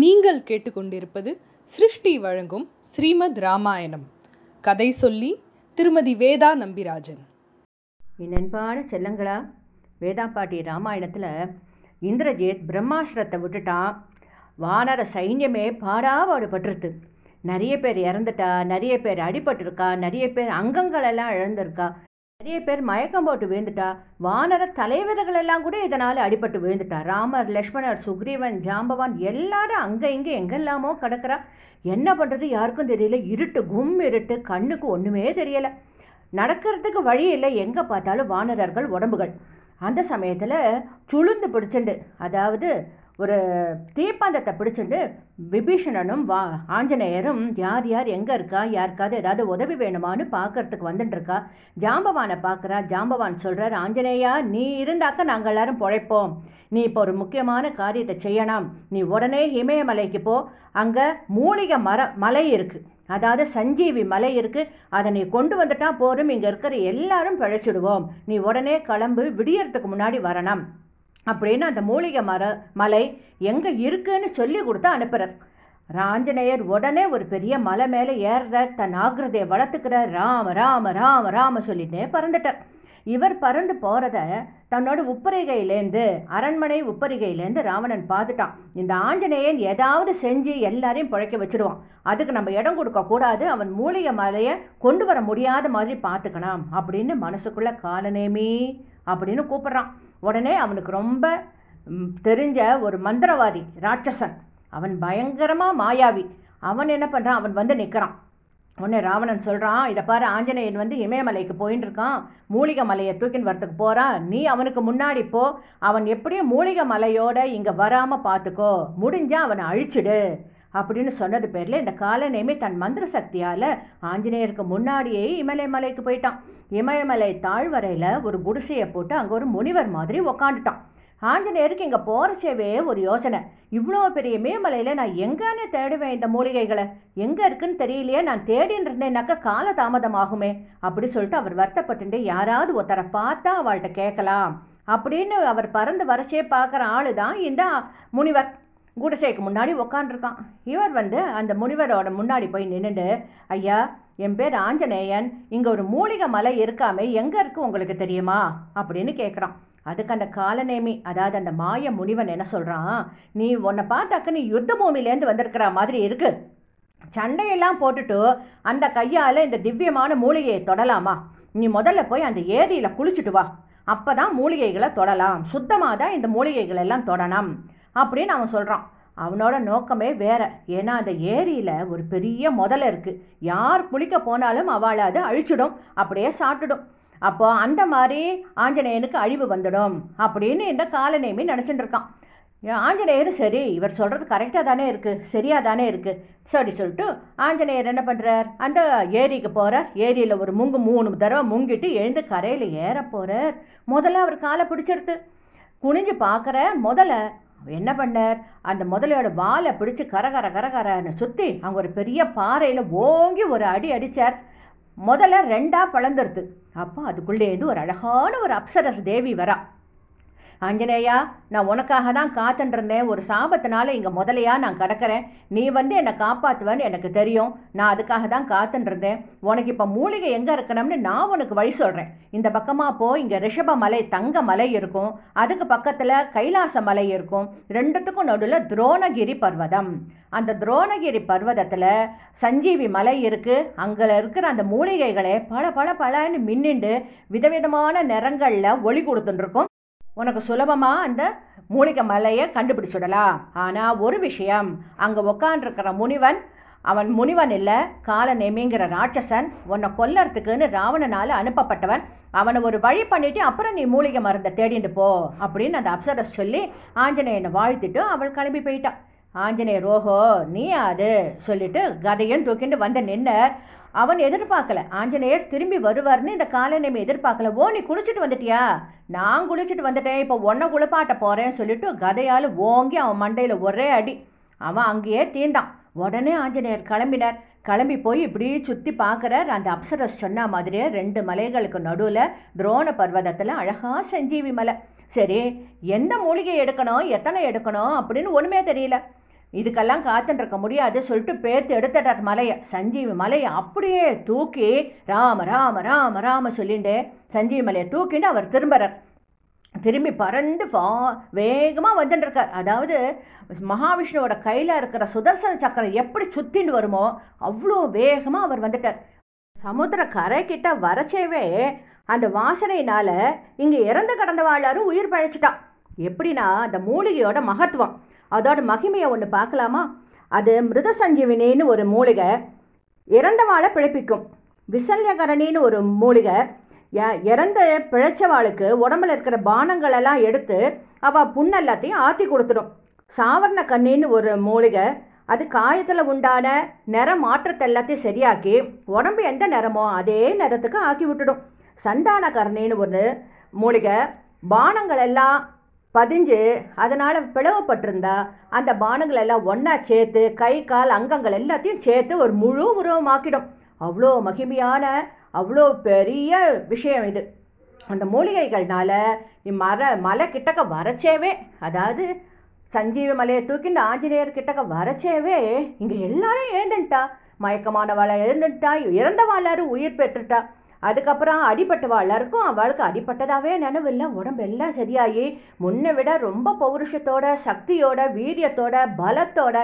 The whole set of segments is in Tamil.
நீங்கள் கேட்டுக்கொண்டிருப்பது சிருஷ்டி வழங்கும் ஸ்ரீமத் ராமாயணம். கதை சொல்லி திருமதி வேதா நம்பிராஜன். என் அன்பான செல்லங்களா வேதாப்பாட்டி ராமாயணத்தில் இந்திரஜித் பிரம்மாஸ்திரத்தை விட்டுட்டான். வானர சைன்யமே பாடாபாடுபட்டுருது நிறைய பேர் இறந்துட்டா நிறைய பேர் அடிபட்டிருக்கா நிறைய பேர் அங்கங்களெல்லாம் இழந்திருக்கா. நிறைய பேர் மயக்கம் போட்டு விழுந்துட்டா வானர தலைவர்கள் எல்லாம் கூட இதனால் அடிபட்டு விழுந்துட்டா. ராமர் லக்ஷ்மணர் சுக்ரீவன் ஜாம்பவான் எல்லாரும் அங்கே இங்கே எங்கெல்லாமோ கிடக்கிறா. என்ன பண்ணுறது யாருக்கும் தெரியல. இருட்டு கும் இருட்டு கண்ணுக்கு ஒன்றுமே தெரியலை. நடக்கிறதுக்கு வழி இல்லை. எங்கே பார்த்தாலும் வானரர்கள் உடம்புகள். அந்த சமயத்தில் சுளுந்து பிடிச்சுண்டு அதாவது ஒரு தீப்பந்தத்தை பிடிச்சிட்டு விபீஷணனும் வா ஆஞ்சநேயரும் யார் யார் எங்கே இருக்கா? யாருக்காவது ஏதாவது உதவி வேணுமான்னு பார்க்கறதுக்கு வந்துட்டு இருக்கா ஜாம்பவானை பார்க்குறா ஜாம்பவான் சொல்கிறார் ஆஞ்சநேயா நீ இருந்தாக்க நாங்கள் எல்லாரும் பிழைப்போம். நீ இப்போ ஒரு முக்கியமான காரியத்தை செய்யணும் நீ உடனே இமயமலைக்கு போ. அங்கே மூலிகை மர மலை இருக்குது அதாவது சஞ்சீவி மலை இருக்கு. அதை நீ கொண்டு வந்துட்டா போதும். இங்கே இருக்கிற எல்லாரும் பிழைச்சிடுவோம். நீ உடனே கிளம்பு. விடியறதுக்கு முன்னாடி வரணும். அப்படின்னு அந்த மூலிகை மர மலை எங்கே இருக்குன்னு சொல்லி கொடுத்து அனுப்புகிறார் ராஞ்சநேயர் உடனே ஒரு பெரிய மலை மேலே ஏறுறார். தன் ஆகிருதையை வளர்த்துக்கிறார். ராம ராம ராம ராம சொல்லிட்டே பறந்துட்டார். இவர் பறந்து போகிறத தன்னோட உப்பரிகையிலேருந்து அரண்மனை உப்பரிகையிலேருந்து ராவணன் பார்த்துட்டான். இந்த ஆஞ்சநேயன் ஏதாவது செஞ்சு எல்லாரையும் பிழைக்க வச்சிருவான். அதுக்கு நம்ம இடம் கொடுக்கக்கூடாது அவன் மூலிகை மலையை கொண்டு வர முடியாத மாதிரி பார்த்துக்கணும் அப்படின்னு மனசுக்குள்ளே காலநேமி அப்படின்னு கூப்பிட்றான். உடனே அவனுக்கு ரொம்ப தெரிஞ்ச ஒரு மந்திரவாதி ராட்சசன். அவன் பயங்கரமாக மாயாவி. அவன் என்ன பண்ணுறான் அவன் வந்து நிற்கிறான் உடனே ராவணன் சொல்கிறான் இதை பாரு ஆஞ்சநேயன் வந்து இமயமலைக்கு போயின்னு இருக்கான் மூலிகை மலையை தூக்கின்னு வரத்துக்கு போகிறான் நீ அவனுக்கு முன்னாடி போ. அவன் எப்படியும் மூலிகை மலையோட இங்கே வராமல் பார்த்துக்கோ முடிஞ்சால் அவனை அழிச்சிடு. அப்படின்னு சொன்னது பேரில் இந்த காலநேமி தன் மந்திர சக்தியால் ஆஞ்சநேயருக்கு முன்னாடியே இமயமலைக்கு போயிட்டான். இமயமலை தாழ்வரையில் ஒரு குடிசையை போட்டு அங்கே ஒரு முனிவர் மாதிரி உக்காந்துட்டான். ஆஞ்சநேயருக்கு இங்கே போகிறச்சேவே ஒரு யோசனை. இவ்வளோ பெரிய மேமலையில் நான் எங்கேன்னு தேடுவேன் இந்த மூலிகைகளை? எங்கே இருக்குன்னு தெரியலையே நான் தேடின்னு இருந்தேன்னாக்கா கால தாமதம் ஆகுமே அப்படி சொல்லிட்டு அவர் வருத்தப்பட்டு யாராவது ஒருத்தரை பார்த்தா அவள்கிட்ட கேட்கலாம் அப்படின்னு அவர் பறந்து வரச்சே பார்க்குற ஆளு தான் இந்த முனிவர். குடிசைக்கு முன்னாடி உக்காண்டிருக்கான் இவர் வந்து அந்த முனிவரோட முன்னாடி போய் நின்றுட்டு ஐயா என் பேர் ஆஞ்சநேயன். இங்கே ஒரு மூலிகை மலை இருக்காமே எங்கே இருக்குது உங்களுக்கு தெரியுமா? அப்படின்னு கேட்குறான் அதுக்கு அந்த காலநேமி அதாவது அந்த மாய முனிவன் என்ன சொல்கிறான் நீ உன்னை பார்த்தாக்க நீ யுத்த பூமியிலேருந்து வந்திருக்கிற மாதிரி இருக்கு. சண்டையெல்லாம் போட்டுட்டு அந்த கையால் இந்த திவ்யமான மூலிகையை தொடலாமா? நீ முதல்ல போய் அந்த ஏரியில் குளிச்சுட்டு வா. அப்போ தான் மூலிகைகளை தொடலாம். சுத்தமாக தான் இந்த மூலிகைகள் எல்லாம் தொடணும். அப்படின்னு அவன் சொல்கிறான் அவனோட நோக்கமே வேற. ஏன்னா அந்த ஏரியில் ஒரு பெரிய முதல்ல இருக்குது யார் குளிக்க போனாலும் அவளை அதை அழிச்சிடும். அப்படியே சாப்பிட்டுடும். அப்போ அந்த மாதிரி ஆஞ்சநேயனுக்கு அழிவு வந்துடும் அப்படின்னு இந்த காலநேமி நினச்சிட்டு இருக்கான். ஆஞ்சநேயர் சரி இவர் சொல்கிறது கரெக்டாக தானே இருக்குது சரியாக தானே இருக்குது சரி சொல்லிட்டு ஆஞ்சநேயர் என்ன பண்ணுறார் அந்த ஏரிக்கு போகிறார் ஏரியில் ஒரு முங்கு மூணு தடவை முங்கிட்டு எழுந்து கரையில் ஏற போகிறார் முதல்ல அவர் காலை பிடிச்சிருது குனிஞ்சு பார்க்குற முதல்ல என்ன பண்ணார்? அந்த முதலையோட வாலை பிடிச்சு கரகர கரகரன்னு சுற்றி அங்கே ஒரு பெரிய பாறையில் ஓங்கி ஒரு அடி அடித்தார் முதல்ல ரெண்டா பழந்துருது. அப்போ அதுக்குள்ளேருந்து ஒரு அழகான ஒரு அப்சரஸ் தேவி வரா. ஆஞ்சநேயா நான் உனக்காக தான் காத்துருந்தேன் ஒரு சாபத்தினால இங்கே முதலையா நான் கிடக்கிறேன். நீ வந்து என்னை காப்பாற்றுவேன்னு எனக்கு தெரியும். நான் அதுக்காக தான் காத்துருந்தேன் உனக்கு இப்போ மூலிகை எங்கே இருக்கணும்னு நான் உனக்கு வழி சொல்கிறேன் இந்த பக்கமாக போ. இங்கே ரிஷப மலை தங்க மலை இருக்கும். அதுக்கு பக்கத்தில் கைலாச மலை இருக்கும். ரெண்டுத்துக்கும் நடுவில் துரோணகிரி பர்வதம். அந்த துரோணகிரி பர்வதத்தில் சஞ்சீவி மலை இருக்குது அங்கே இருக்கிற அந்த மூலிகைகளை பல பல பலன்னு மின்னிண்டு விதவிதமான நிறங்களில் ஒளி கொடுத்துட்டுருக்கும் உனக்கு சுலபமாக அந்த மூலிகை மலையை கண்டுபிடிச்சிடலாம். ஆனால் ஒரு விஷயம் அங்கே உக்காண்டிருக்கிற முனிவன் அவன் முனிவன் இல்லை கால நெமிங்கிற ராட்சசன் உன்னை கொல்லறதுக்குன்னு ராவணனால் அனுப்பப்பட்டவன் அவனை ஒரு வழி பண்ணிட்டு அப்புறம் நீ மூலிகை மருந்தை தேடிட்டு போ அப்படின்னு அந்த அப்சரஸ் சொல்லி ஆஞ்சநேயனை வாழ்த்திட்டு அவள் கிளம்பி போயிட்டான் ஆஞ்சநேயர் ஓஹோ நீ அது சொல்லிட்டு கதையும் தூக்கிட்டு வந்து நின்று அவன் எதிர்பார்க்கல. ஆஞ்சநேயர் திரும்பி வருவார்னு இந்த காலநேமி எதிர்பார்க்கல. ஓ நீ குளிச்சுட்டு வந்துட்டியா? நான் குளிச்சுட்டு வந்துட்டேன். இப்போ ஒன்றை குளிப்பாட்ட போகிறேன்னு சொல்லிட்டு கதையால் ஓங்கி அவன் மண்டையில் ஒரே அடி. அவன் அங்கேயே தீண்டான் உடனே ஆஞ்சநேயர் கிளம்பினார். கிளம்பி போய் இப்படி சுற்றி பார்க்குறார். அந்த அப்சரஸ் சொன்ன மாதிரியே ரெண்டு மலைகளுக்கு நடுவில் துரோண பர்வதத்தில் அழகாக சஞ்சீவி மலை. சரி எந்த மூலிகை எடுக்கணும்? எத்தனை எடுக்கணும்? அப்படின்னு ஒன்றுமே தெரியல. இதுக்கெல்லாம் காத்துட்டு இருக்க முடியாது சொல்லிட்டு பேர்த்து எடுத்துட்டார் மலையை. சஞ்சீவி மலையை அப்படியே தூக்கி ராம ராம ராம ராம சொல்லிண்டு சஞ்சீவி மலையை தூக்கிட்டு அவர் திரும்புறார். திரும்பி பறந்து பா வேகமாக வந்துட்டு இருக்கார் அதாவது மகாவிஷ்ணுவோட கையில் இருக்கிற சுதர்சன சக்கரம் எப்படி சுத்தின்னு வருமோ அவ்வளோ வேகமாக அவர் வந்துட்டார். சமுத்திர கரை கிட்ட வரச்சேவே அந்த வாசனையினால இங்கே இறந்து கடந்த வாழாரும் உயிர் பழைச்சிட்டான். எப்படின்னா அந்த மூலிகையோட மகத்துவம். அதோட மகிமையை ஒன்று பார்க்கலாமா? அது மிருத சஞ்சீவினின்னு ஒரு மூலிகை இறந்த வாழை பிழைப்பிக்கும். விசல்யகரணின்னு ஒரு மூலிகை இறந்த பிழைச்சவாளுக்கு உடம்புல இருக்கிற பானங்களெல்லாம் எடுத்து அவள் புண்ணு எல்லாத்தையும் ஆற்றி கொடுத்துடும். சாவரண கண்ணின்னு ஒரு மூலிகை அது காயத்தில் உண்டான நிற மாற்றத்தை எல்லாத்தையும் சரியாக்கி உடம்பு எந்த நிறமோ அதே நிறத்துக்கு ஆக்கி விட்டுடும். சந்தான கரணின்னு ஒரு மூலிகை பானங்கள் எல்லாம் பதிஞ்சு அதனால் பிளவுப்பட்டிருந்தா அந்த பானங்கள் எல்லாம் ஒன்றா சேர்த்து கை கால் அங்கங்கள் எல்லாத்தையும் சேர்த்து ஒரு முழு உருவமாக்கிடும். அவ்வளோ மகிமையான அவ்வளோ பெரிய விஷயம் இது. அந்த மூலிகைகள்னால மர மலை கிட்டக்க வரச்சேவே அதாவது சஞ்சீவி மலையை தூக்கிண்டு ஆஞ்சநேயர் கிட்டக்க வரச்சேவே இங்கே எல்லாரும் எழுந்துட்டா மயக்கமானவாளை எழுந்துட்டா இறந்தவாளாரும் உயிர் பெற்றுட்டா. அதுக்கப்புறம் அடிபட்டவா? எல்லாருக்கும் அவளுக்கு அடிபட்டதாவே நினைவில்லை உடம்பு எல்லாம் சரியாகி முன்னை விட ரொம்ப பௌருஷத்தோட சக்தியோட வீரியத்தோட பலத்தோட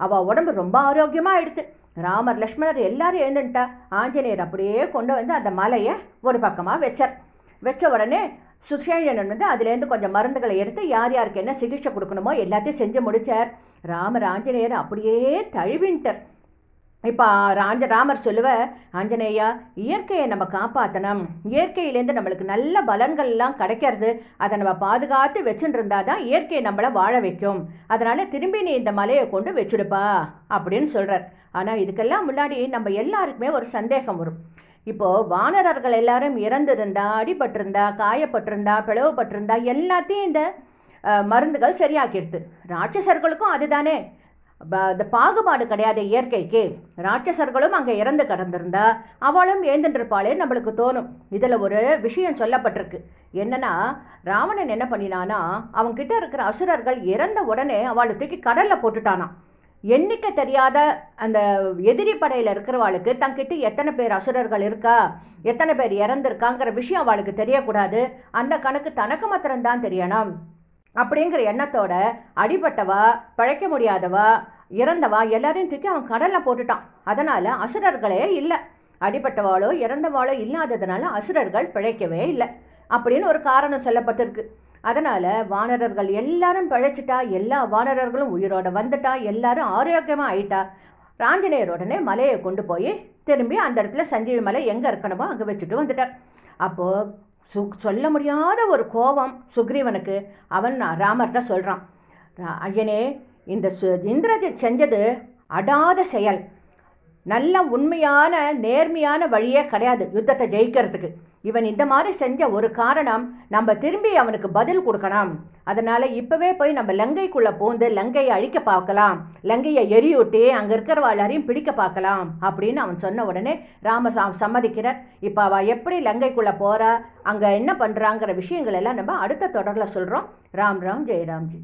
அவள் உடம்பு ரொம்ப ஆரோக்கியமாக ஆயிடுத்து ராமர் லக்ஷ்மணர் எல்லாரும் எழுந்துட்டா ஆஞ்சநேயர் அப்படியே கொண்டு வந்து அந்த மலையை ஒரு பக்கமாக வச்சார். வச்ச உடனே சுசேஷன் வந்து அதுலேருந்து கொஞ்சம் மருந்துகளை எடுத்து யார் யாருக்கு என்ன சிகிச்சை கொடுக்கணுமோ எல்லாத்தையும் செஞ்சு முடித்தார் ராமர் ஆஞ்சநேயர் அப்படியே தழுவின்ட்டார். இப்போ ராஞ்ச ராமர் சொல்லுவ ஆஞ்சநேயா இயற்கையை நம்ம காப்பாற்றணும் இயற்கையிலேருந்து நம்மளுக்கு நல்ல பலன்கள்லாம் கிடைக்கிறது. அதை நம்ம பாதுகாத்து வச்சுட்டு தான் இயற்கை நம்மளை வாழ வைக்கும். அதனால் திரும்பி நீ இந்த மலையை கொண்டு வச்சுடுப்பா அப்படின்னு சொல்கிறார் ஆனால் இதுக்கெல்லாம் முன்னாடி நம்ம எல்லாருக்குமே ஒரு சந்தேகம் வரும். இப்போது வானரர்கள் எல்லாரும் இறந்திருந்தா அடிபட்டிருந்தா காயப்பட்டிருந்தா பிளவுபட்டிருந்தா எல்லாத்தையும் இந்த மருந்துகள் சரியாக்கிடுது ராட்சசர்களுக்கும் அதுதானே. இந்த பாகுபாடு கிடையாது இயற்கைக்கு ராட்சசர்களும் அங்கே இறந்து கடந்திருந்தா அவளும் ஏந்துருப்பாளே நம்மளுக்கு தோணும். இதில் ஒரு விஷயம் சொல்லப்பட்டிருக்கு. என்னன்னா ராவணன் என்ன பண்ணினானா அவங்க கிட்ட இருக்கிற அசுரர்கள் இறந்த உடனே அவளை தூக்கி கடல்ல போட்டுட்டானான் எண்ணிக்கை தெரியாத அந்த எதிரி படையில் இருக்கிறவாளுக்கு தங்கிட்ட எத்தனை பேர் அசுரர்கள் இருக்கா எத்தனை பேர் இறந்துருக்காங்கிற விஷயம் அவளுக்கு தெரியக்கூடாது. அந்த கணக்கு தனக்கு மாத்திரம்தான் தெரியணும். அப்படிங்கிற எண்ணத்தோட அடிபட்டவா பழைக்க முடியாதவா இறந்தவா எல்லாரையும் தூக்கி அவன் கடலில் போட்டுட்டான். அதனால அசுரர்களே இல்லை. அடிபட்டவாளோ இறந்தவாளோ இல்லாததுனால அசுரர்கள் பிழைக்கவே இல்லை அப்படின்னு ஒரு காரணம் சொல்லப்பட்டிருக்கு. அதனால வானரர்கள் எல்லாரும் பிழைச்சிட்டா எல்லா வானரர்களும் உயிரோட வந்துட்டா எல்லாரும் ஆரோக்கியமா ஆயிட்டா ராஞ்சநேயர் உடனே மலையை கொண்டு போய் திரும்பி அந்த இடத்துல சஞ்சீவி மலை எங்க இருக்கணுமோ அங்க வச்சுட்டு வந்துட்டார். அப்போ சு சொல்ல முடியாத ஒரு கோபம் சுக்ரீவனுக்கு. அவன் ராமர்கிட்ட சொல்கிறான் ஐயனே இந்த சு இந்திரஜித் செஞ்சது அடாத செயல். நல்ல உண்மையான நேர்மையான வழியே கிடையாது யுத்தத்தை ஜெயிக்கிறதுக்கு. இவன் இந்த மாதிரி செஞ்ச ஒரு காரணம் நம்ம திரும்பி அவனுக்கு பதில் கொடுக்கணும். அதனால இப்பவே போய் நம்ம லங்கைக்குள்ள பூந்து லங்கையை அழிக்க பார்க்கலாம். லங்கையை எரியூட்டி அங்க இருக்கிறவாளையும் பிடிக்க பார்க்கலாம் அப்படின்னு அவன் சொன்ன உடனே ராம சம்மதிக்கிறார். இப்ப அவ எப்படி லங்கைக்குள்ள போறா அங்க என்ன பண்றாங்கிற விஷயங்கள் எல்லாம் நம்ம அடுத்த தொடர்ல சொல்றோம். ராம் ராம் ஜெயராம் ஜி